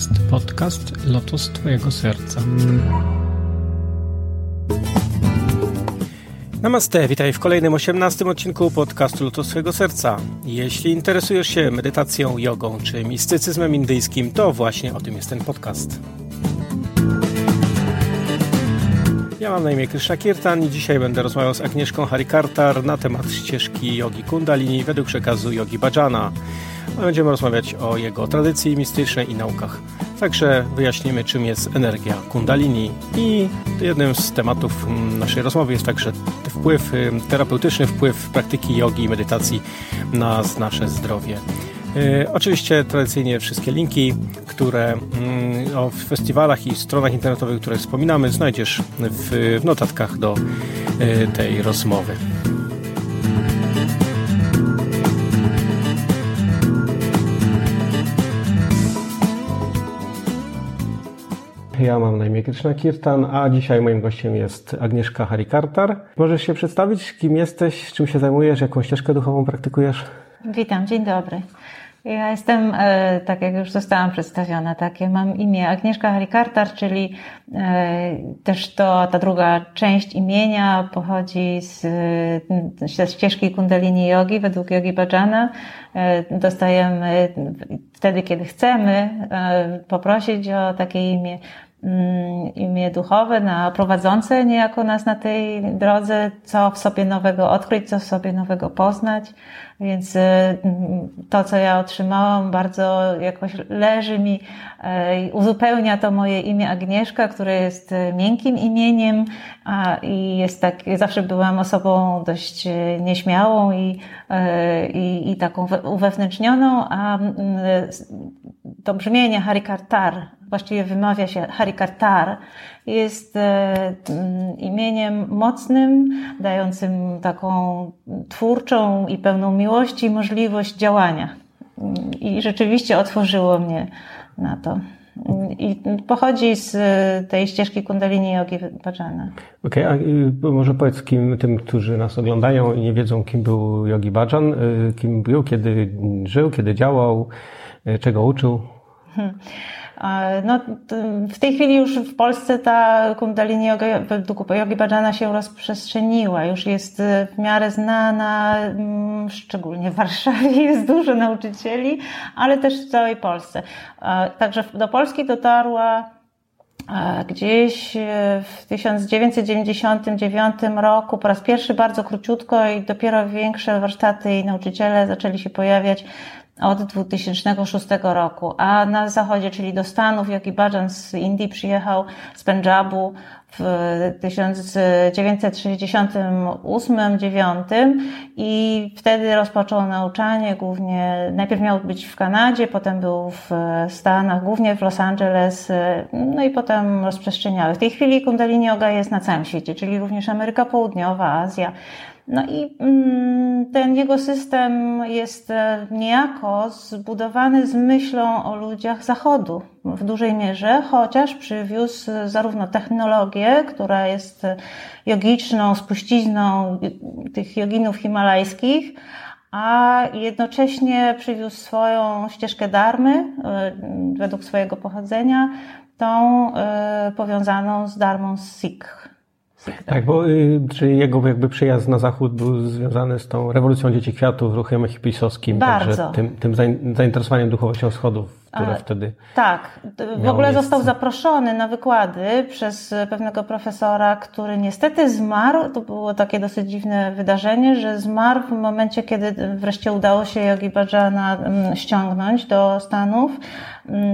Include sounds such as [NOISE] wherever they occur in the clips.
jest podcast Lotos Twojego Serca. Namaste, witaj w kolejnym 18 odcinku podcastu Lotos Twojego Serca. Jeśli interesujesz się medytacją, jogą czy mistycyzmem indyjskim, to właśnie o tym jest ten podcast. Ja mam na imię Krishna Kirtan i dzisiaj będę rozmawiał z Agnieszką Harikartar na temat ścieżki jogi kundalini według przekazu jogi Bhajana. Będziemy rozmawiać o jego tradycji mistycznej i naukach. Także wyjaśnimy, czym jest energia kundalini i jednym z tematów naszej rozmowy jest także wpływ, terapeutyczny wpływ praktyki jogi i medytacji na nasze zdrowie. E, oczywiście tradycyjnie wszystkie linki, które mm, o festiwalach i stronach internetowych, które wspominamy, znajdziesz w, w notatkach do e, tej rozmowy. Ja mam na imię Krishna Kirtan, a dzisiaj moim gościem jest Agnieszka Harikartar. Możesz się przedstawić, kim jesteś, czym się zajmujesz, jaką ścieżkę duchową praktykujesz? Witam, dzień dobry. Ja jestem, e, tak jak już zostałam przedstawiona, takie mam imię Agnieszka Harikartar, czyli e, też to, ta druga część imienia pochodzi z, ze ścieżki kundalini yogi według yogi bhajana. E, dostajemy wtedy, kiedy chcemy poprosić o takie imię imię duchowe, na prowadzące niejako nas na tej drodze, co w sobie nowego odkryć, co w sobie nowego poznać. Więc e, to, co ja otrzymałam, bardzo jakoś leży mi e, i uzupełnia to moje imię Agnieszka, które jest e, miękkim imieniem i jest tak, zawsze byłam osobą dość nieśmiałą i, i, i taką uwewnętrznioną, a to brzmienie Harikartar, właściwie wymawia się Harikartar, jest imieniem mocnym, dającym taką twórczą i pełną miłości możliwość działania. I rzeczywiście otworzyło mnie na to. I pochodzi z tej ścieżki Kundalini Yogi Bhajana. Okej, okay, a y, może powiedz kim, tym, którzy nas oglądają i nie wiedzą, kim był Yogi Bhajan, y, kim był, kiedy żył, kiedy działał, y, czego uczył? No, w tej chwili już w Polsce ta kundalini yoga, yogi bhajana się rozprzestrzeniła, już jest y, w miarę znana, mm, szczególnie w Warszawie [LAUGHS] jest dużo nauczycieli, ale też w całej Polsce. Także do Polski dotarła Gdzieś y, w 1999 roku po raz pierwszy bardzo króciutko i dopiero większe warsztaty i nauczyciele zaczęli się pojawiać od 2006 roku, a na zachodzie, czyli do Stanów, Yogi Bhajan z Indii przyjechał z Pendżabu w 1968-9 i wtedy rozpoczął nauczanie głównie, najpierw miał być w Kanadzie, potem był w Stanach, głównie w Los Angeles, no i potem rozprzestrzeniały. W tej chwili Kundalini Yoga jest na całym świecie, czyli również Ameryka Południowa, Azja, no i mm, ten jego system jest e, niejako zbudowany z myślą o ludziach Zachodu w dużej mierze, chociaż przywiózł zarówno technologię, która jest jogiczną spuścizną tych joginów himalajskich, a jednocześnie przywiózł swoją ścieżkę darmy e, według swojego pochodzenia, tą e, powiązaną z darmą Sikh. Tak, bo y, czy jego jakby przyjazd na zachód był związany z tą rewolucją dzieci kwiatów, ruchem hipisowskim, Bardzo. także tym, tym zainteresowaniem duchowością wschodów które wtedy. Tak, w ogóle miejsce. został zaproszony na wykłady przez pewnego profesora, który niestety zmarł. To było takie dosyć dziwne wydarzenie, że zmarł w momencie, kiedy wreszcie udało się Yogi Bhajana ściągnąć do Stanów,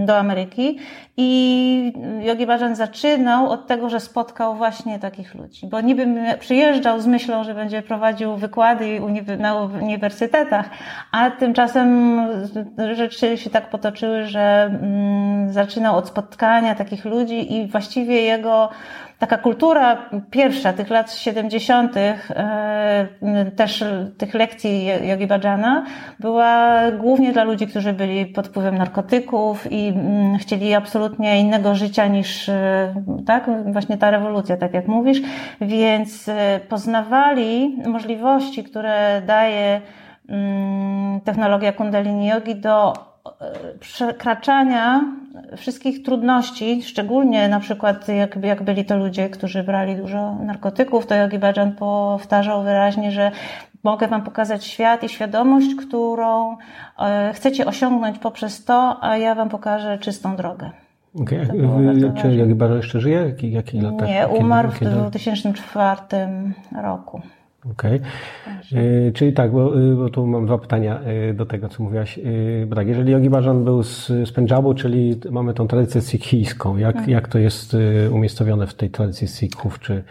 do Ameryki. I Yogi Bhajan zaczynał od tego, że spotkał właśnie takich ludzi, bo niby przyjeżdżał z myślą, że będzie prowadził wykłady na uniwersytetach, a tymczasem rzeczy się tak potoczyły, że mm, zaczynał od spotkania takich ludzi i właściwie jego taka kultura pierwsza tych lat 70., e, też tych lekcji Yogi Bhajana, była głównie dla ludzi, którzy byli pod wpływem narkotyków i mm, chcieli absolutnie innego życia niż, e, tak, właśnie ta rewolucja, tak jak mówisz, więc e, poznawali możliwości, które daje mm, technologia Kundalini Yogi do przekraczania wszystkich trudności, szczególnie na przykład jak, jak byli to ludzie, którzy brali dużo narkotyków, to Yogi Bhajan powtarzał wyraźnie, że mogę Wam pokazać świat i świadomość, którą e, chcecie osiągnąć poprzez to, a ja Wam pokażę czystą drogę. Okay. Czy Yogi Bhajan jeszcze żyje? Jaki, jaki latach? Nie, umarł w 2004 roku. Okej. Okay. Czyli tak, bo, y, bo, tu mam dwa pytania y, do tego, co mówiłaś. Y, bo tak, jeżeli Yogi Bhajan był z, z Punjabu, czyli mamy tą tradycję sikhijską, jak, mhm. jak to jest umiejscowione w tej tradycji sikhów, czy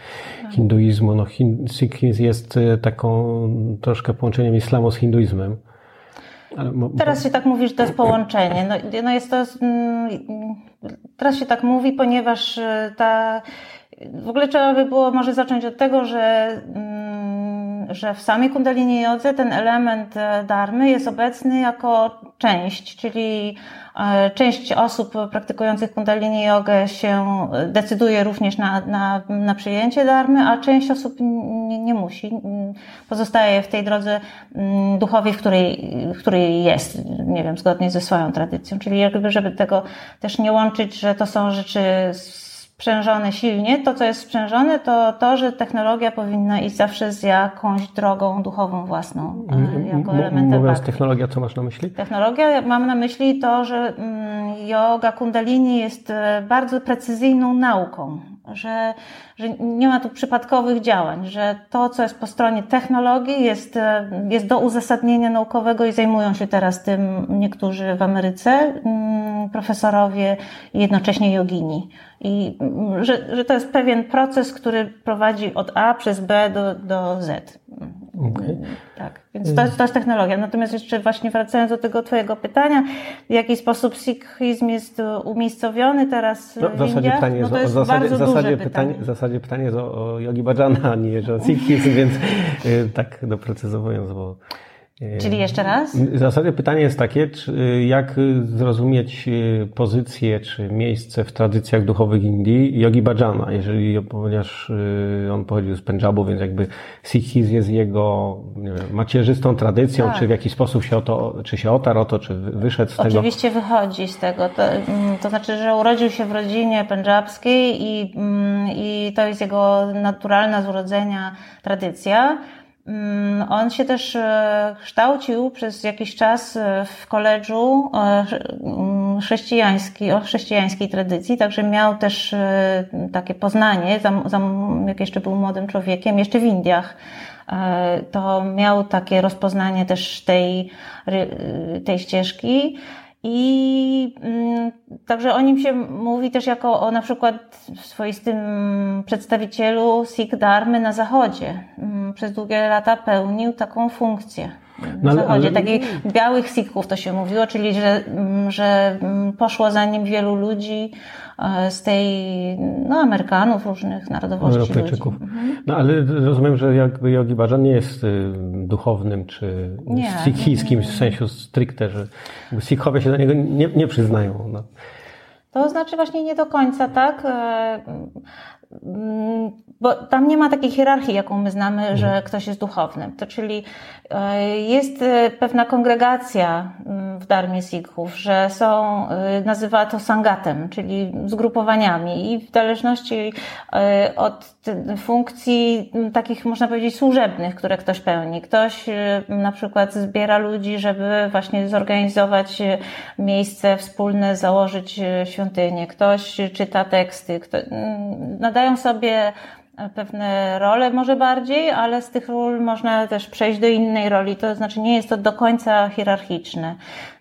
tak. hinduizmu? No, hin, sikhizm jest taką troszkę połączeniem islamu z hinduizmem. Teraz się tak mówi, że to jest połączenie. No, no jest to, mm, teraz się tak mówi, ponieważ ta, w ogóle trzeba by było może zacząć od tego, że mm, że w samej kundalini jodze ten element e, darmy jest obecny jako część, czyli e, część osób praktykujących kundalini jogę się decyduje również na, na, na przyjęcie darmy, a część osób nie, nie musi. Pozostaje w tej drodze mm, duchowej, w której, w której jest, nie wiem, zgodnie ze swoją tradycją. Czyli jakby, żeby tego też nie łączyć, że to są rzeczy sprzężone silnie. To, co jest sprzężone, to to, że technologia powinna iść zawsze z jakąś drogą duchową własną, jako elementem Mówiąc technologia, co masz na myśli? Technologia, mam na myśli to, że mm, yoga kundalini jest e, bardzo precyzyjną nauką, że, że nie ma tu przypadkowych działań, że to, co jest po stronie technologii, jest, e, jest do uzasadnienia naukowego i zajmują się teraz tym niektórzy w Ameryce, mm, profesorowie i jednocześnie jogini. I że, że to jest pewien proces, który prowadzi od A przez B do, do Z. Okay. Tak, więc to jest, to jest technologia. Natomiast jeszcze właśnie wracając do tego Twojego pytania, w jaki sposób sikhizm jest umiejscowiony teraz no, w, w zasadzie pytanie no to jest o, w zasadzie, bardzo zasadzie pytanie. W zasadzie pytanie jest o, o Yogi Bhajana, a nie o sikhizm, [LAUGHS] więc y, tak doprecyzowując, bo Czyli jeszcze raz? W zasadzie pytanie jest takie, czy, jak zrozumieć e, pozycję czy miejsce w tradycjach duchowych Indii Yogi Bhajana, jeżeli, ponieważ on pochodził z Pendżabu, więc jakby Sikhizm jest jego nie wiem, macierzystą tradycją, tak. czy w jakiś sposób się o to, czy się otarł o to, czy wyszedł z tego? Oczywiście wychodzi z tego. To, mm, to znaczy, że urodził się w rodzinie pendżabskiej i, mm, i to jest jego naturalna z urodzenia tradycja. Mm, on się też e, kształcił przez jakiś czas e, w koledżu e, mm, chrześcijańskiej, o chrześcijańskiej tradycji, także miał też takie poznanie, jak jeszcze był młodym człowiekiem, jeszcze w Indiach. To miał takie rozpoznanie też tej, tej ścieżki. I mm, także o nim się mówi też jako o na przykład swoistym przedstawicielu Sikh Dharmy na zachodzie. Mm, przez długie lata pełnił taką funkcję. Na no, zachodzie, ale... takich białych Sikhów to się mówiło, czyli że, mm, że poszło za nim wielu ludzi, z tej, no, Amerykanów, różnych narodowości. Europejczyków. Mhm. No ale rozumiem, że jakby Yogi Bhajan nie jest y, duchownym czy nie, sikhijskim w sensie stricte, że Sikhowie się do niego nie, nie przyznają. No. To znaczy właśnie nie do końca, tak? E, mm, bo tam nie ma takiej hierarchii, jaką my znamy, mhm. że ktoś jest duchownym. To czyli e, jest pewna kongregacja mm, w Darmie Sikhów, że są, y, nazywa to sangatem, czyli zgrupowaniami i w zależności od funkcji takich, można powiedzieć, służebnych, które ktoś pełni. Ktoś na przykład zbiera ludzi, żeby właśnie zorganizować miejsce wspólne, założyć świątynię. Ktoś czyta teksty, kto, nadają sobie pewne role może bardziej, ale z tych ról można też przejść do innej roli. To znaczy nie jest to do końca hierarchiczne.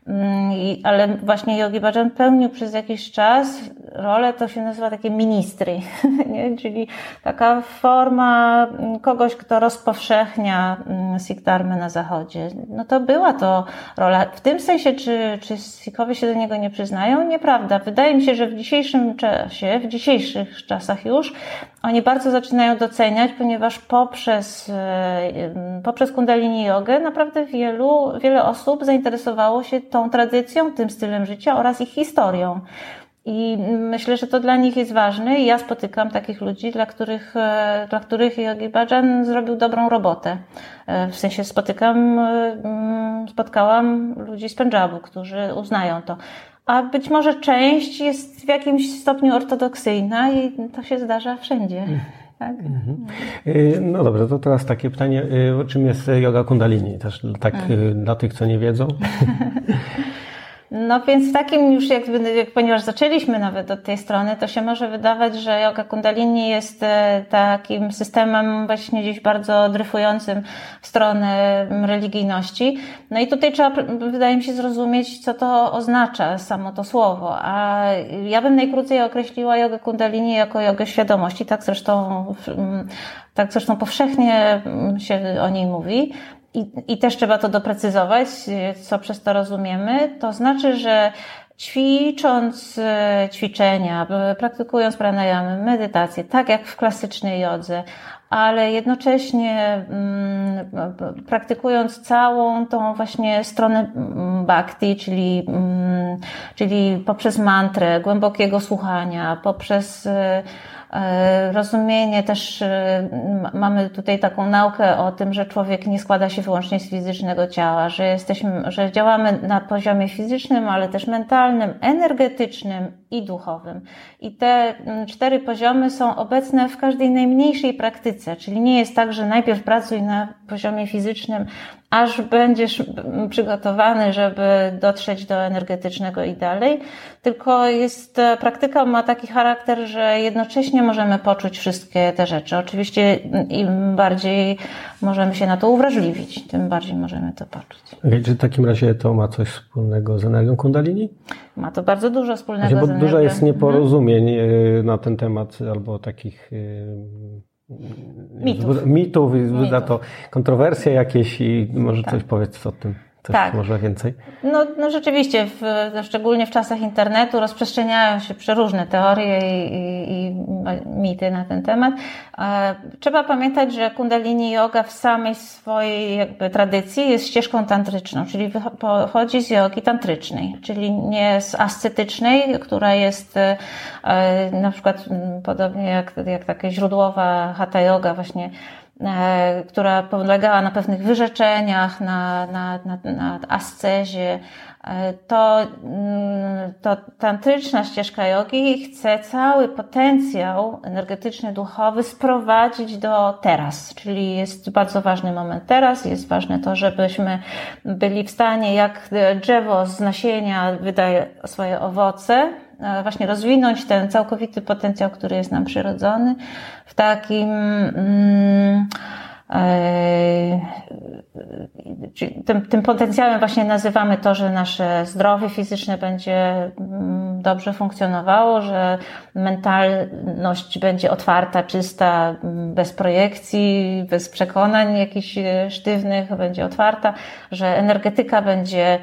Mm, ale właśnie Yogi Bhajan pełnił przez jakiś czas rolę, to się nazywa takie ministry, [LAUGHS] nie? czyli taka forma kogoś, kto rozpowszechnia mm, Sikdharmę na zachodzie. No to była to rola. W tym sensie, czy, czy Sikhowie się do niego nie przyznają? Nieprawda. Wydaje mi się, że w dzisiejszym czasie, w dzisiejszych czasach już, oni bardzo zaczynają doceniać, ponieważ poprzez, e, poprzez kundalini jogę naprawdę wielu, wiele osób zainteresowało się tą tradycją, tym stylem życia oraz ich historią. I myślę, że to dla nich jest ważne i ja spotykam takich ludzi, dla których, e, dla których Yogi Bhajan zrobił dobrą robotę. E, w sensie spotykam, mm, spotkałam ludzi z Pendżabu, którzy uznają to. a być może część jest w jakimś stopniu ortodoksyjna i to się zdarza wszędzie. Tak? Mhm. No dobrze, to teraz takie pytanie, czym jest yoga kundalini? Też tak mhm. dla tych, co nie wiedzą. [LAUGHS] No więc w takim już, jakby, ponieważ zaczęliśmy nawet od tej strony, to się może wydawać, że yoga kundalini jest e, takim systemem właśnie gdzieś bardzo dryfującym w stronę religijności. No i tutaj trzeba, wydaje mi się, zrozumieć, co to oznacza samo to słowo. A ja bym najkrócej określiła jogę kundalini jako jogę świadomości, tak zresztą tak zresztą powszechnie się o niej mówi i, i też trzeba to doprecyzować, co przez to rozumiemy. To znaczy, że ćwicząc e, ćwiczenia, praktykując pranayamy, medytację, tak jak w klasycznej jodze, ale jednocześnie mm, praktykując całą tą właśnie stronę mm, bhakti, czyli, mm, czyli poprzez mantrę, głębokiego słuchania, poprzez E, rozumienie też, e, mamy tutaj taką naukę o tym, że człowiek nie składa się wyłącznie z fizycznego ciała, że jesteśmy, że działamy na poziomie fizycznym, ale też mentalnym, energetycznym i duchowym. I te cztery poziomy są obecne w każdej najmniejszej praktyce, czyli nie jest tak, że najpierw pracuj na poziomie fizycznym, aż będziesz przygotowany, żeby dotrzeć do energetycznego i dalej. Tylko jest, e, praktyka ma taki charakter, że jednocześnie możemy poczuć wszystkie te rzeczy. Oczywiście im bardziej możemy się na to uwrażliwić, tym bardziej możemy to poczuć. Okay, czy w takim razie to ma coś wspólnego z energią kundalini? Ma to bardzo dużo wspólnego znaczy, bo z energią. Dużo jest nieporozumień mhm. na ten temat albo takich e, mitów, mitów, mitów. to kontrowersje jakieś i może tak. coś powiedz o tym też tak. może więcej? No, no rzeczywiście, w, szczególnie w czasach internetu rozprzestrzeniają się przeróżne teorie i, i, i mity na ten temat. E, trzeba pamiętać, że kundalini yoga w samej swojej jakby tradycji jest ścieżką tantryczną, czyli pochodzi z jogi tantrycznej, czyli nie z ascetycznej, która jest e, na przykład podobnie jak, jak takie źródłowa hatha yoga właśnie E, która polegała na pewnych wyrzeczeniach, na, na, na, na ascezie, e, to, mm, to tantryczna ścieżka jogi chce cały potencjał energetyczny, duchowy sprowadzić do teraz, czyli jest bardzo ważny moment teraz, jest ważne to, żebyśmy byli w stanie, jak drzewo z nasienia wydaje swoje owoce, E, właśnie rozwinąć ten całkowity potencjał, który jest nam przyrodzony w takim mm, e, tym, tym potencjałem właśnie nazywamy to, że nasze zdrowie fizyczne będzie mm, dobrze funkcjonowało, że mentalność będzie otwarta, czysta, mm, bez projekcji, bez przekonań jakichś e, sztywnych, będzie otwarta, że energetyka będzie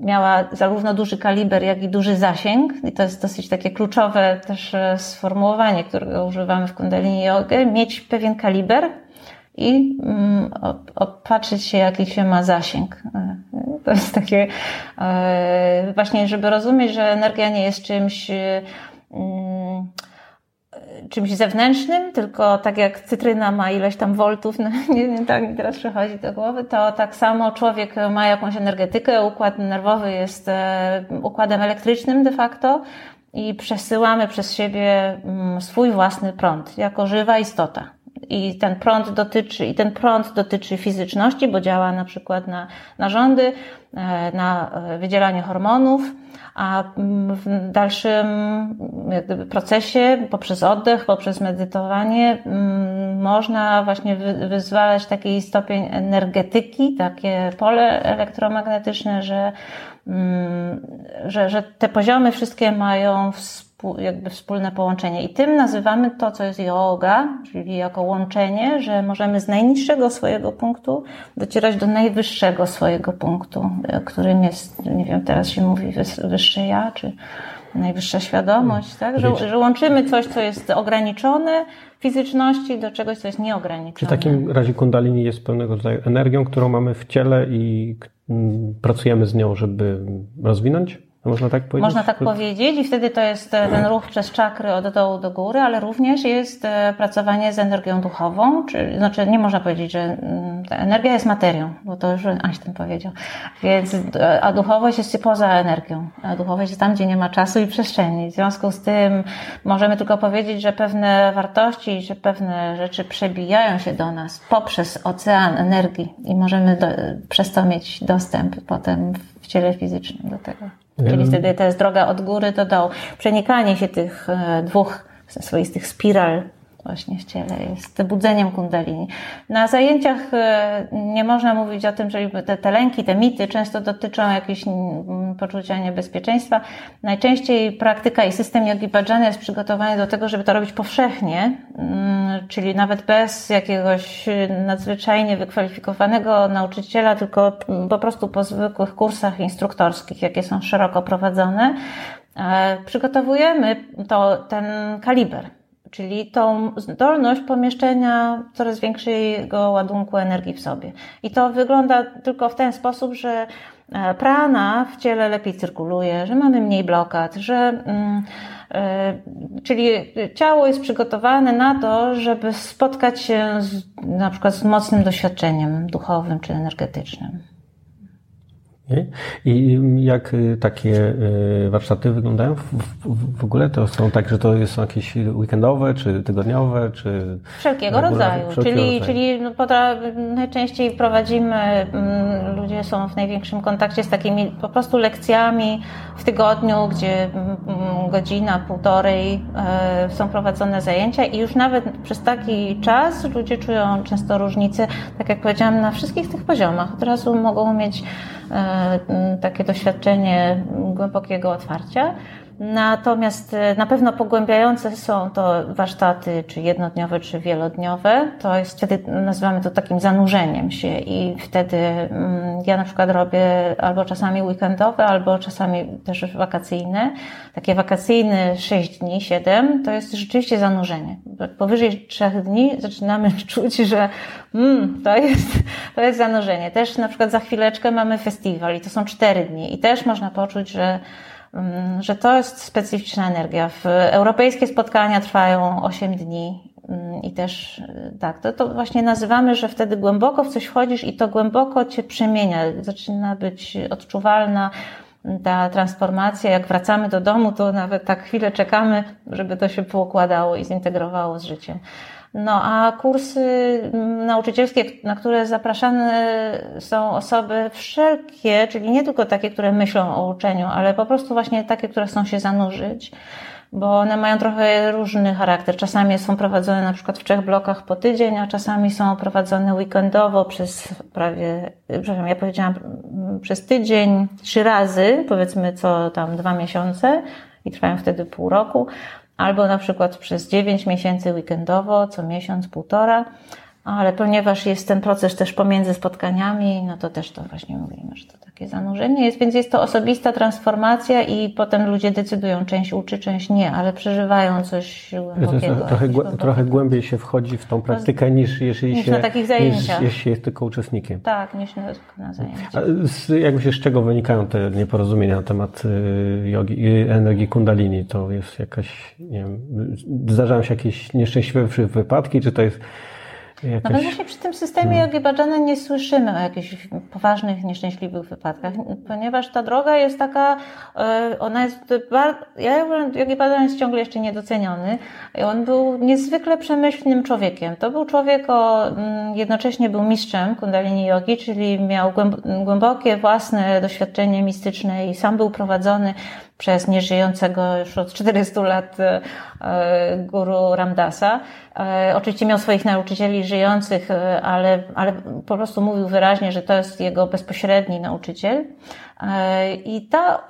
miała zarówno duży kaliber, jak i duży zasięg. I to jest dosyć takie kluczowe też e, sformułowanie, którego używamy w Kundalini Yoga. Mieć pewien kaliber i mm, opatrzyć się, jaki się ma zasięg. E, to jest takie e, właśnie, żeby rozumieć, że energia nie jest czymś mm, czymś zewnętrznym, tylko tak jak cytryna ma ileś tam voltów, no, [LAUGHS] nie, nie tak mi teraz przychodzi do głowy, to tak samo człowiek ma jakąś energetykę, układ nerwowy jest e, układem elektrycznym de facto i przesyłamy przez siebie mm, swój własny prąd, jako żywa istota. I ten prąd dotyczy, i ten prąd dotyczy fizyczności, bo działa na przykład na narządy, e, na e, wydzielanie hormonów, a w dalszym procesie, poprzez oddech, poprzez medytowanie, mm, można właśnie wyzwalać taki stopień energetyki, takie pole elektromagnetyczne, że, mm, że, że te poziomy wszystkie mają jakby wspólne połączenie. I tym nazywamy to, co jest yoga, czyli jako łączenie, że możemy z najniższego swojego punktu docierać do najwyższego swojego punktu, którym jest, nie wiem, teraz się mówi wyższe ja, czy najwyższa świadomość, tak? Że, że łączymy coś, co jest ograniczone fizyczności do czegoś, co jest nieograniczone. Czy w takim razie kundalini jest pewnego rodzaju energią, którą mamy w ciele i pracujemy z nią, żeby rozwinąć? Można tak powiedzieć? Można tak powiedzieć i wtedy to jest e, ten ruch przez czakry od dołu do góry, ale również jest e, pracowanie z energią duchową, czy, znaczy nie można powiedzieć, że mm, energia jest materią, bo to już Einstein powiedział, więc, e, a duchowość jest poza energią, a duchowość jest tam, gdzie nie ma czasu i przestrzeni. W związku z tym możemy tylko powiedzieć, że pewne wartości, że pewne rzeczy przebijają się do nas poprzez ocean energii i możemy do, przez to mieć dostęp potem w ciele fizycznym do tego. Czyli wtedy to jest droga od góry do dołu. Przenikanie się tych e, dwóch swoistych spiral właśnie w ciele jest budzeniem kundalini. Na zajęciach e, nie można mówić o tym, że te, te lęki, te mity często dotyczą jakiegoś mm, poczucia niebezpieczeństwa. Najczęściej praktyka i system yogi bhajana jest przygotowany do tego, żeby to robić powszechnie, mm, czyli nawet bez jakiegoś nadzwyczajnie wykwalifikowanego nauczyciela, tylko po prostu po zwykłych kursach instruktorskich, jakie są szeroko prowadzone. E, przygotowujemy to, ten kaliber czyli tą zdolność pomieszczenia coraz większego ładunku energii w sobie. I to wygląda tylko w ten sposób, że e, prana w ciele lepiej cyrkuluje, że mamy mniej blokad, że mm, e, czyli ciało jest przygotowane na to, żeby spotkać się z, na przykład z mocnym doświadczeniem duchowym czy energetycznym. I jak y, takie y, warsztaty wyglądają w, w, w, ogóle? To są tak, że to są jakieś weekendowe, czy tygodniowe, czy... Wszelkiego rodzaju. Wszelkiego czyli rodzaju. czyli no, najczęściej prowadzimy, mm, ludzie są w największym kontakcie z takimi po prostu lekcjami w tygodniu, gdzie mm, godzina, półtorej e, są prowadzone zajęcia i już nawet przez taki czas ludzie czują często różnice, tak jak powiedziałam, na wszystkich tych poziomach. Od razu mogą mieć takie doświadczenie głębokiego otwarcia. Natomiast e, na pewno pogłębiające są to warsztaty, czy jednodniowe, czy wielodniowe. To jest wtedy, nazywamy to takim zanurzeniem się i wtedy mm, ja na przykład robię albo czasami weekendowe, albo czasami też wakacyjne. Takie wakacyjne 6 dni, 7 to jest rzeczywiście zanurzenie. Powyżej 3 dni zaczynamy [LAUGHS] czuć, że mm, to, jest, to jest zanurzenie. Też na przykład za chwileczkę mamy festiwal i to są 4 dni i też można poczuć, że że to jest specyficzna energia. Europejskie spotkania trwają 8 dni mm, i też y, tak, to, to właśnie nazywamy, że wtedy głęboko w coś wchodzisz i to głęboko cię przemienia, zaczyna być odczuwalna ta transformacja. Jak wracamy do domu, to nawet tak chwilę czekamy, żeby to się poukładało i zintegrowało z życiem. No a kursy mm, nauczycielskie, na które zapraszane są osoby wszelkie, czyli nie tylko takie, które myślą o uczeniu, ale po prostu właśnie takie, które chcą się zanurzyć, bo one mają trochę różny charakter. Czasami są prowadzone na przykład w trzech blokach po tydzień, a czasami są prowadzone weekendowo przez prawie, przepraszam, ja powiedziałam mm, przez tydzień, trzy razy, powiedzmy co tam dwa miesiące i trwają wtedy pół roku albo na przykład przez 9 miesięcy weekendowo, co miesiąc, półtora, ale ponieważ jest ten proces też pomiędzy spotkaniami, no to też to właśnie mówimy, że to takie zanurzenie jest, więc jest to osobista transformacja i potem ludzie decydują, część uczy, część nie, ale przeżywają coś głębokiego. Trochę, trochę głębiej się wchodzi w tą praktykę niż jeżeli niż się, na takich zajęciach. Niż, jeśli jest tylko uczestnikiem. Tak, niż na zajęciach. A z, jak myślisz, z czego wynikają te nieporozumienia na temat y, jogi, y, energii kundalini? To jest jakaś, nie wiem, zdarzają się jakieś nieszczęśliwe wypadki, czy to jest Jakaś... Nawet właśnie przy tym systemie hmm. Yogi Bhajana nie słyszymy o jakichś poważnych, nieszczęśliwych wypadkach, ponieważ ta droga jest taka, e, ona jest, ja Yogi Bhajana jest ciągle jeszcze niedoceniony i on był niezwykle przemyślnym człowiekiem. To był człowiek o, mm, jednocześnie był mistrzem kundalini yogi, czyli miał głębokie własne doświadczenie mistyczne i sam był prowadzony przez nieżyjącego już od 400 lat e, guru Ramdasa. E, oczywiście miał swoich nauczycieli żyjących, e, ale, ale po prostu mówił wyraźnie, że to jest jego bezpośredni nauczyciel. I ta,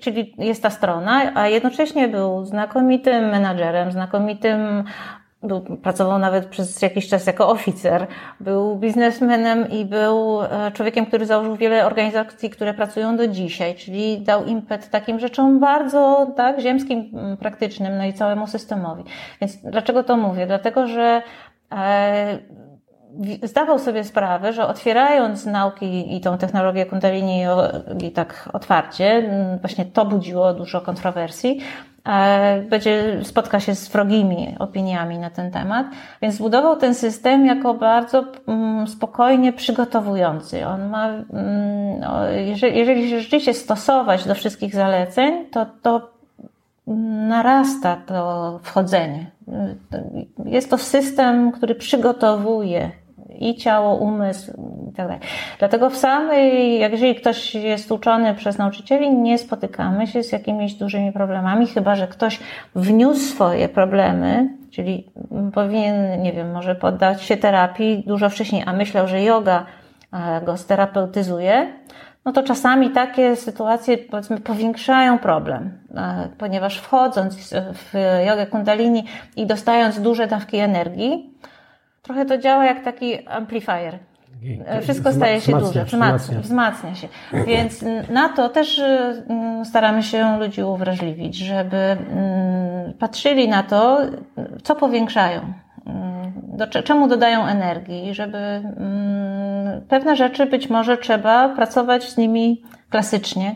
czyli jest ta strona, a jednocześnie był znakomitym menadżerem, znakomitym był, pracował nawet przez jakiś czas jako oficer, był biznesmenem i był e, człowiekiem, który założył wiele organizacji, które pracują do dzisiaj, czyli dał impet takim rzeczom bardzo tak, ziemskim, praktycznym, no i całemu systemowi. Więc dlaczego to mówię? Dlatego, że e, zdawał sobie sprawę, że otwierając nauki i tą technologię kundalini i tak otwarcie, właśnie to budziło dużo kontrowersji, będzie, spotka się z wrogimi opiniami na ten temat, więc zbudował ten system jako bardzo mm, spokojnie przygotowujący. On ma, mm, jeżeli, jeżeli się rzeczywiście stosować do wszystkich zaleceń, to, to narasta to wchodzenie. Jest to system, który przygotowuje i ciało, umysł i tak. Dlatego w samej, jak jeżeli ktoś jest uczony przez nauczycieli, nie spotykamy się z jakimiś dużymi problemami, chyba że ktoś wniósł swoje problemy, czyli powinien, nie wiem, może poddać się terapii dużo wcześniej, a myślał, że yoga e, go sterapeutyzuje, no to czasami takie sytuacje powiedzmy powiększają problem, e, ponieważ wchodząc w jogę kundalini i dostając duże dawki energii, trochę to działa jak taki amplifier. Wszystko staje się wzmacnia, duże, wzmacnia, wzmacnia się. Więc na to też mm, staramy się ludzi uwrażliwić, żeby mm, patrzyli na to, co powiększają, mm, do, czemu dodają energii, żeby pewne rzeczy być może trzeba pracować z nimi klasycznie,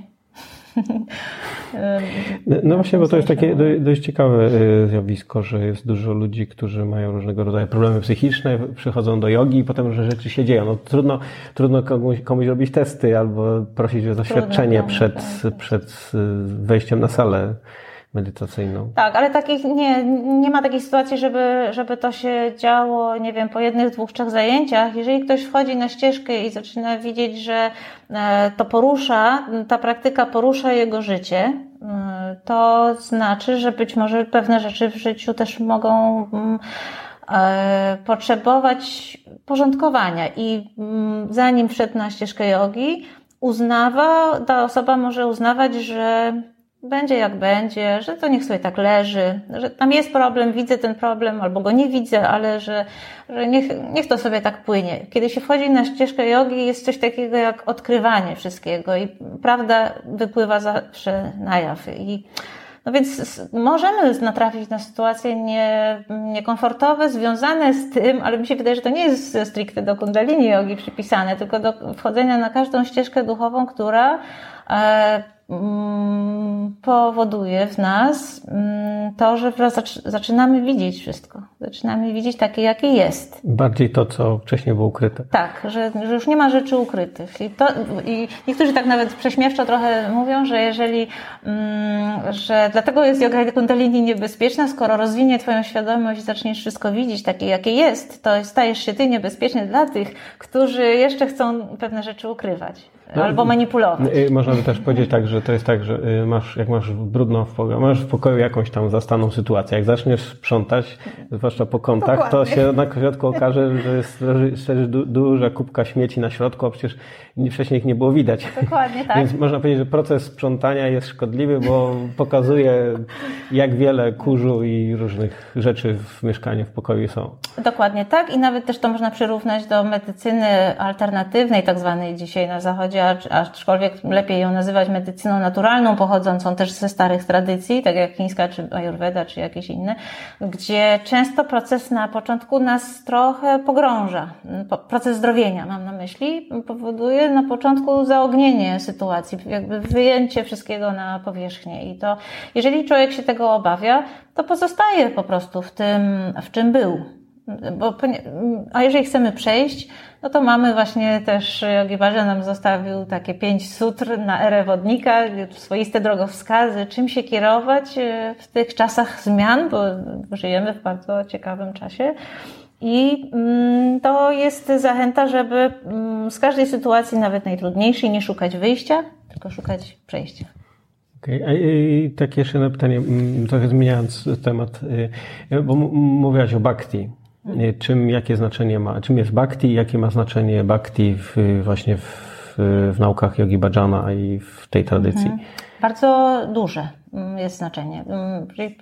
[LAUGHS] no właśnie, bo to jest takie dość ciekawe y, zjawisko, że jest dużo ludzi, którzy mają różnego rodzaju problemy psychiczne, przychodzą do jogi i potem różne rzeczy się dzieją. No, trudno, trudno komuś, komuś robić testy albo prosić o zaświadczenie przed, tak. przed y, wejściem na salę medytacyjną. Tak, ale takich nie, nie ma takiej sytuacji, żeby, żeby to się działo, nie wiem, po jednych, dwóch, trzech zajęciach. Jeżeli ktoś wchodzi na ścieżkę i zaczyna widzieć, że e, to porusza, ta praktyka porusza jego życie, e, to znaczy, że być może pewne rzeczy w życiu też mogą mm, e, potrzebować porządkowania i mm, zanim wszedł na ścieżkę jogi, uznawa, ta osoba może uznawać, że będzie jak będzie, że to niech sobie tak leży, że tam jest problem, widzę ten problem, albo go nie widzę, ale że, że niech, niech to sobie tak płynie. Kiedy się wchodzi na ścieżkę jogi, jest coś takiego jak odkrywanie wszystkiego i prawda wypływa zawsze na jaw. I, no więc możemy natrafić na sytuacje nie, niekomfortowe, związane z tym, ale mi się wydaje, że to nie jest stricte do kundalini jogi przypisane, tylko do wchodzenia na każdą ścieżkę duchową, która e, powoduje w nas mm, to, że zaczynamy widzieć wszystko. Zaczynamy widzieć takie, jakie jest. Bardziej to, co wcześniej było ukryte. Tak, że, że już nie ma rzeczy ukrytych. I, to, I niektórzy tak nawet prześmiewczo trochę mówią, że jeżeli, mm, że dlatego jest yoga kundalini niebezpieczna, skoro rozwinie Twoją świadomość i zaczniesz wszystko widzieć takie, jakie jest, to stajesz się Ty niebezpieczny dla tych, którzy jeszcze chcą pewne rzeczy ukrywać. No, albo manipulować. Y, można by też powiedzieć tak, że to jest tak, że y, masz, jak masz brudną w pokoju, masz w pokoju jakąś tam zastaną sytuację. Jak zaczniesz sprzątać, zwłaszcza po kątach, Dokładnie. to się na środku okaże, że jest du, duża kubka śmieci na środku, a przecież wcześniej ich nie było widać. Dokładnie tak. Więc można powiedzieć, że proces sprzątania jest szkodliwy, bo pokazuje, jak wiele kurzu i różnych rzeczy w mieszkaniu, w pokoju są. Dokładnie tak i nawet też to można przyrównać do medycyny alternatywnej, tak zwanej dzisiaj na zachodzie, aczkolwiek lepiej ją nazywać medycyną naturalną, pochodzącą też ze starych tradycji, tak jak chińska, czy ayurveda, czy jakieś inne, gdzie często proces na początku nas trochę pogrąża. Proces zdrowienia, mam na myśli, powoduje na początku zaognienie sytuacji, jakby wyjęcie wszystkiego na powierzchnię. I to, jeżeli człowiek się tego obawia, to pozostaje po prostu w tym, w czym był. Bo, a jeżeli chcemy przejść, no to mamy właśnie też, Yogi Bhajan nam zostawił takie pięć sutr na erę wodnika, swoiste drogowskazy, czym się kierować e, w tych czasach zmian, bo żyjemy w bardzo ciekawym czasie. I mm, to jest zachęta, żeby mm, z każdej sytuacji, nawet najtrudniejszej, nie szukać wyjścia, tylko szukać przejścia. Okay. A i tak jeszcze na pytanie, mm, trochę zmieniając temat, y, bo mówiłaś o bhakti. Czym, jakie znaczenie ma, czym jest bhakti, jakie ma znaczenie bhakti w, właśnie w, w naukach yogi bhajana i w tej tradycji? Mhm. Bardzo duże jest znaczenie.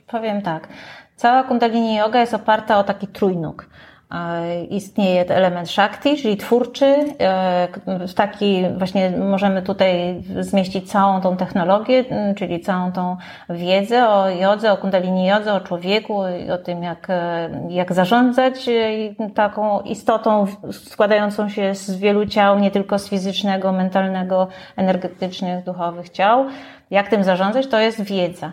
Powiem tak, cała kundalini yoga jest oparta o taki trójnóg. Istnieje element Shakti, czyli twórczy. W taki właśnie możemy tutaj zmieścić całą tą technologię, czyli całą tą wiedzę o jodze, o kundalini jodze, o człowieku, o tym jak, jak zarządzać taką istotą składającą się z wielu ciał, nie tylko z fizycznego, mentalnego, energetycznych, duchowych ciał. Jak tym zarządzać, to jest wiedza.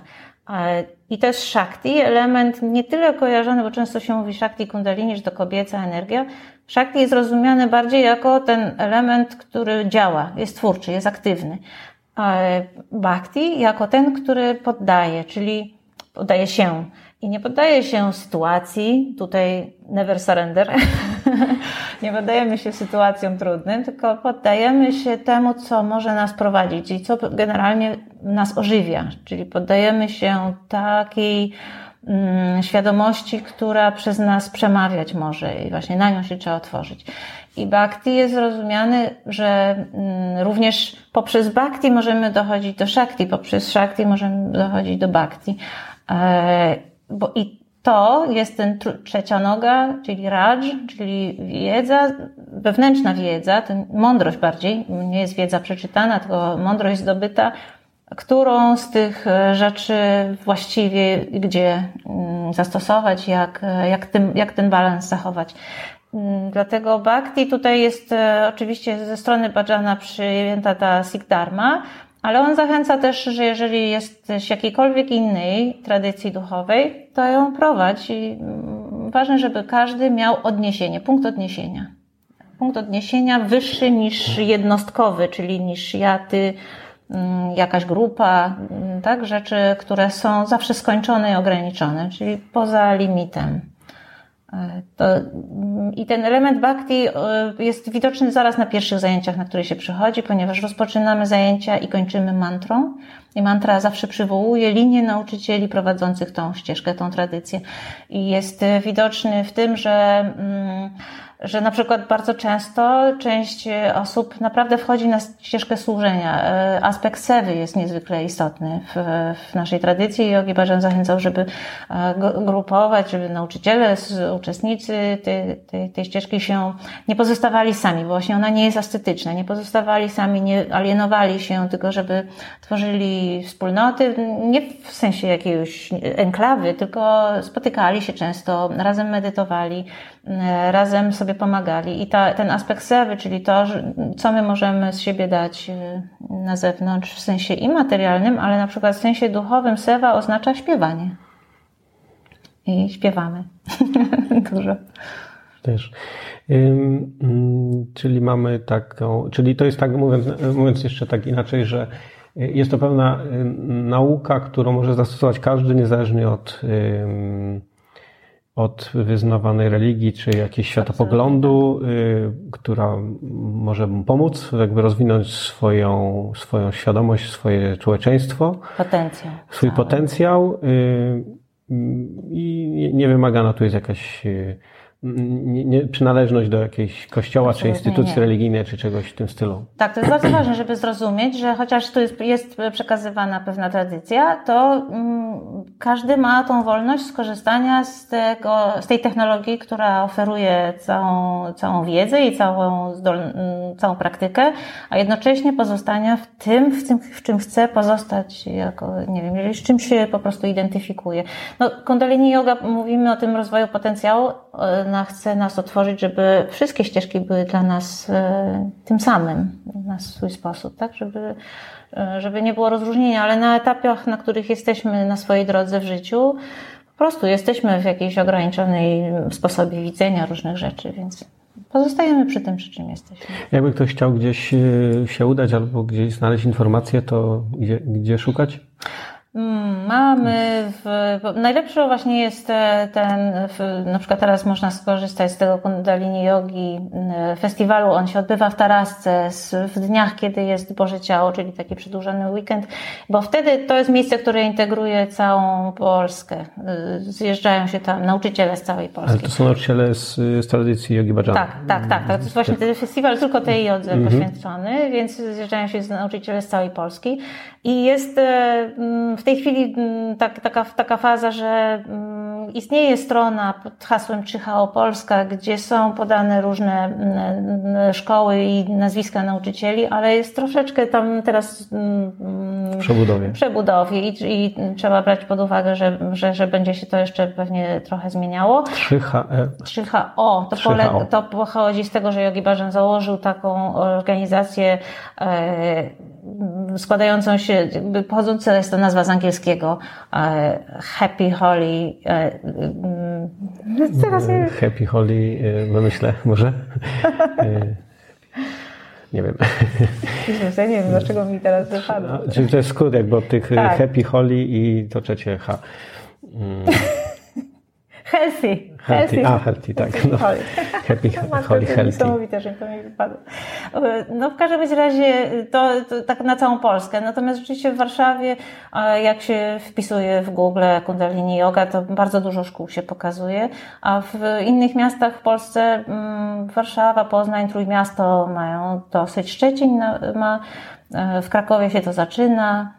I to jest Shakti, element nie tyle kojarzony, bo często się mówi Shakti Kundalini, że to kobieca energia. Shakti jest rozumiany bardziej jako ten element, który działa, jest twórczy, jest aktywny. A Bhakti jako ten, który poddaje, czyli poddaje się. I nie poddaje się sytuacji, tutaj never surrender, [LAUGHS] nie poddajemy się sytuacjom trudnym, tylko poddajemy się temu, co może nas prowadzić i co generalnie nas ożywia. Czyli poddajemy się takiej mm, świadomości, która przez nas przemawiać może i właśnie na nią się trzeba otworzyć. I bhakti jest rozumiany, że mm, również poprzez bhakti możemy dochodzić do shakti, poprzez shakti możemy dochodzić do bhakti. E, bo i to jest ten trzecia noga, czyli raj, czyli wiedza, wewnętrzna wiedza, ten mądrość bardziej, nie jest wiedza przeczytana, tylko mądrość zdobyta, którą z tych e, rzeczy właściwie gdzie mm, zastosować, jak, e, jak, tym, jak ten balans zachować. Mm, dlatego Bhakti tutaj jest e, oczywiście ze strony Bhajana przyjęta ta Sikdharma, ale on zachęca też, że jeżeli jesteś jakiejkolwiek innej tradycji duchowej, to ją prowadź. I mm, ważne, żeby każdy miał odniesienie, punkt odniesienia. Punkt odniesienia wyższy niż jednostkowy, czyli niż ja, ty, mm, jakaś grupa, mm, tak? Rzeczy, które są zawsze skończone i ograniczone, czyli poza limitem. To, I ten element bhakti e, jest widoczny zaraz na pierwszych zajęciach, na które się przychodzi, ponieważ rozpoczynamy zajęcia i kończymy mantrą. I mantra zawsze przywołuje linię nauczycieli prowadzących tą ścieżkę, tą tradycję. I jest widoczny w tym, że. Że na przykład bardzo często część osób naprawdę wchodzi na ścieżkę służenia. E, aspekt sewy jest niezwykle istotny w, w naszej tradycji. Jogi Bhajan zachęcał, żeby e, grupować, żeby nauczyciele, uczestnicy tej, tej, tej ścieżki się nie pozostawali sami, bo właśnie ona nie jest ascetyczna, nie pozostawali sami, nie alienowali się, tylko żeby tworzyli wspólnoty, nie w sensie jakiejś enklawy, tylko spotykali się często, razem medytowali, e, razem sobie pomagali. I ta, ten aspekt sewy, czyli to, co my możemy z siebie dać e, na zewnątrz w sensie i materialnym, ale na przykład w sensie duchowym sewa oznacza śpiewanie. I śpiewamy [LAUGHS] dużo. Też. Ym, czyli mamy taką, czyli to jest tak, mówiąc, mówiąc jeszcze tak inaczej, że jest to pewna nauka, którą może zastosować każdy, niezależnie od od wyznawanej religii czy jakiegoś światopoglądu, y, która może mu pomóc jakby rozwinąć swoją, swoją świadomość, swoje człowieczeństwo. Potencjał. Swój cały. potencjał y, i nie wymagana tu jest jakaś y, nie, nie, przynależność do jakiejś kościoła, Absolutnie czy instytucji nie. religijnej, czy czegoś w tym stylu. Tak, to jest bardzo [CLEARS THROAT] ważne, żeby zrozumieć, że chociaż tu jest, jest przekazywana pewna tradycja, to mm, każdy ma tą wolność skorzystania z, tego, z tej technologii, która oferuje całą, całą wiedzę i całą, mm, całą praktykę, a jednocześnie pozostania w tym, w tym, w czym chce pozostać, jako, nie wiem, z czym się po prostu identyfikuje. No, Kundalini Yoga, mówimy o tym rozwoju potencjału, ona chce nas otworzyć, żeby wszystkie ścieżki były dla nas e, tym samym, na swój sposób, tak? Żeby, e, żeby nie było rozróżnienia, ale na etapach, na których jesteśmy na swojej drodze w życiu, po prostu jesteśmy w jakiejś ograniczonej sposobie widzenia różnych rzeczy, więc pozostajemy przy tym, przy czym jesteśmy. Jakby ktoś chciał gdzieś e, się udać albo gdzieś znaleźć informacje, to gdzie, gdzie szukać? Mm, mamy, w, najlepszy właśnie jest ten, w, na przykład teraz można skorzystać z tego Kundalini Yogi mm, festiwalu, on się odbywa w Tarasce w dniach, kiedy jest Boże Ciało, czyli taki przedłużony weekend, bo wtedy to jest miejsce, które integruje całą Polskę. Zjeżdżają się tam nauczyciele z całej Polski. Ale to są nauczyciele z, z tradycji Yogi Bhajana. Tak, tak, tak, tak. To jest właśnie ten festiwal tylko tej jodze mm -hmm. poświęcony, więc zjeżdżają się nauczyciele z całej Polski i jest w tej chwili mm, tak, taka, taka faza, że mm, istnieje strona pod hasłem Czyhao Polska, gdzie są podane różne mm, szkoły i nazwiska nauczycieli, ale jest troszeczkę tam teraz w przebudowie, przebudowie i, i trzeba brać pod uwagę, że, że, że będzie się to jeszcze pewnie trochę zmieniało. 3H. 3H. O, to, 3HO. to pochodzi z tego, że Jogi Bajan założył taką organizację e, składającą się, pochodząca jest to nazwa z angielskiego e, Happy Holy. E, teraz Happy Holy, myślę, może? Nie wiem. Ja nie wiem, dlaczego mi teraz wypadło. Czyli to jest skrót jakby od tych tak. Happy Holy i to trzecie H. Mm. Healthy. Healthy, a healthy, tak. No. [LAUGHS] Happy, holy, healthy. Niesamowite, że to mi wypadło. No w każdym razie to, to, tak na całą Polskę. Natomiast rzeczywiście w Warszawie, jak się wpisuje w Google Kundalini Yoga, to bardzo dużo szkół się pokazuje, a w innych miastach w Polsce mm, Warszawa, Poznań, Trójmiasto mają dosyć. Szczecin ma, e, w Krakowie się to zaczyna.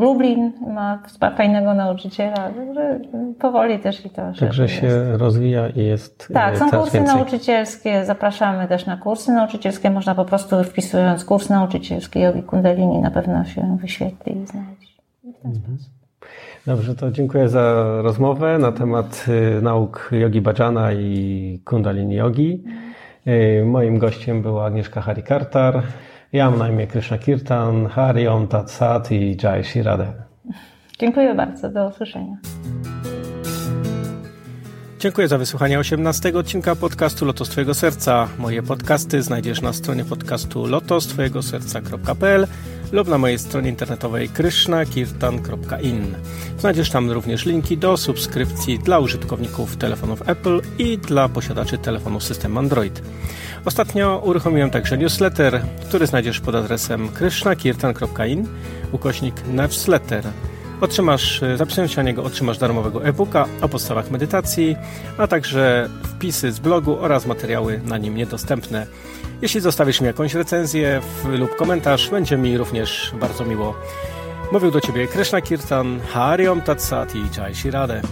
Lublin ma fajnego nauczyciela, także powoli też i to. Także się jest. rozwija i jest. Tak, są kursy więcej. nauczycielskie, zapraszamy też na kursy nauczycielskie. Można po prostu wpisując kurs nauczycielski Jogi Kundalini na pewno się wyświetli i znajdzie. W ten mhm. sposób. Dobrze, to dziękuję za rozmowę na temat y, nauk Jogi Bhajana i Kundalini Yogi. Y, moim gościem była Agnieszka Harikartar. Ja mam na imię Krishna Kirtan, Hari Om Tat Sat i Jai Shirade. Dziękuję bardzo, do usłyszenia. Dziękuję za wysłuchanie 18 odcinka podcastu Lotos Twojego Serca. Moje podcasty znajdziesz na stronie podcastu lotostwojegoserca.pl lub na mojej stronie internetowej krishnakirtan.in. Znajdziesz tam również linki do subskrypcji dla użytkowników telefonów Apple i dla posiadaczy telefonów system Android. Ostatnio uruchomiłem także newsletter, który znajdziesz pod adresem krishnakirtan.in ukośnik newsletter. Otrzymasz, zapisując się na niego, otrzymasz darmowego e-booka o podstawach medytacji, a także wpisy z blogu oraz materiały na nim niedostępne. Jeśli zostawisz mi jakąś recenzję lub komentarz, będzie mi również bardzo miło. Mówił do Ciebie Krishna Kirtan, Hariom Tatsati Jai Shirade.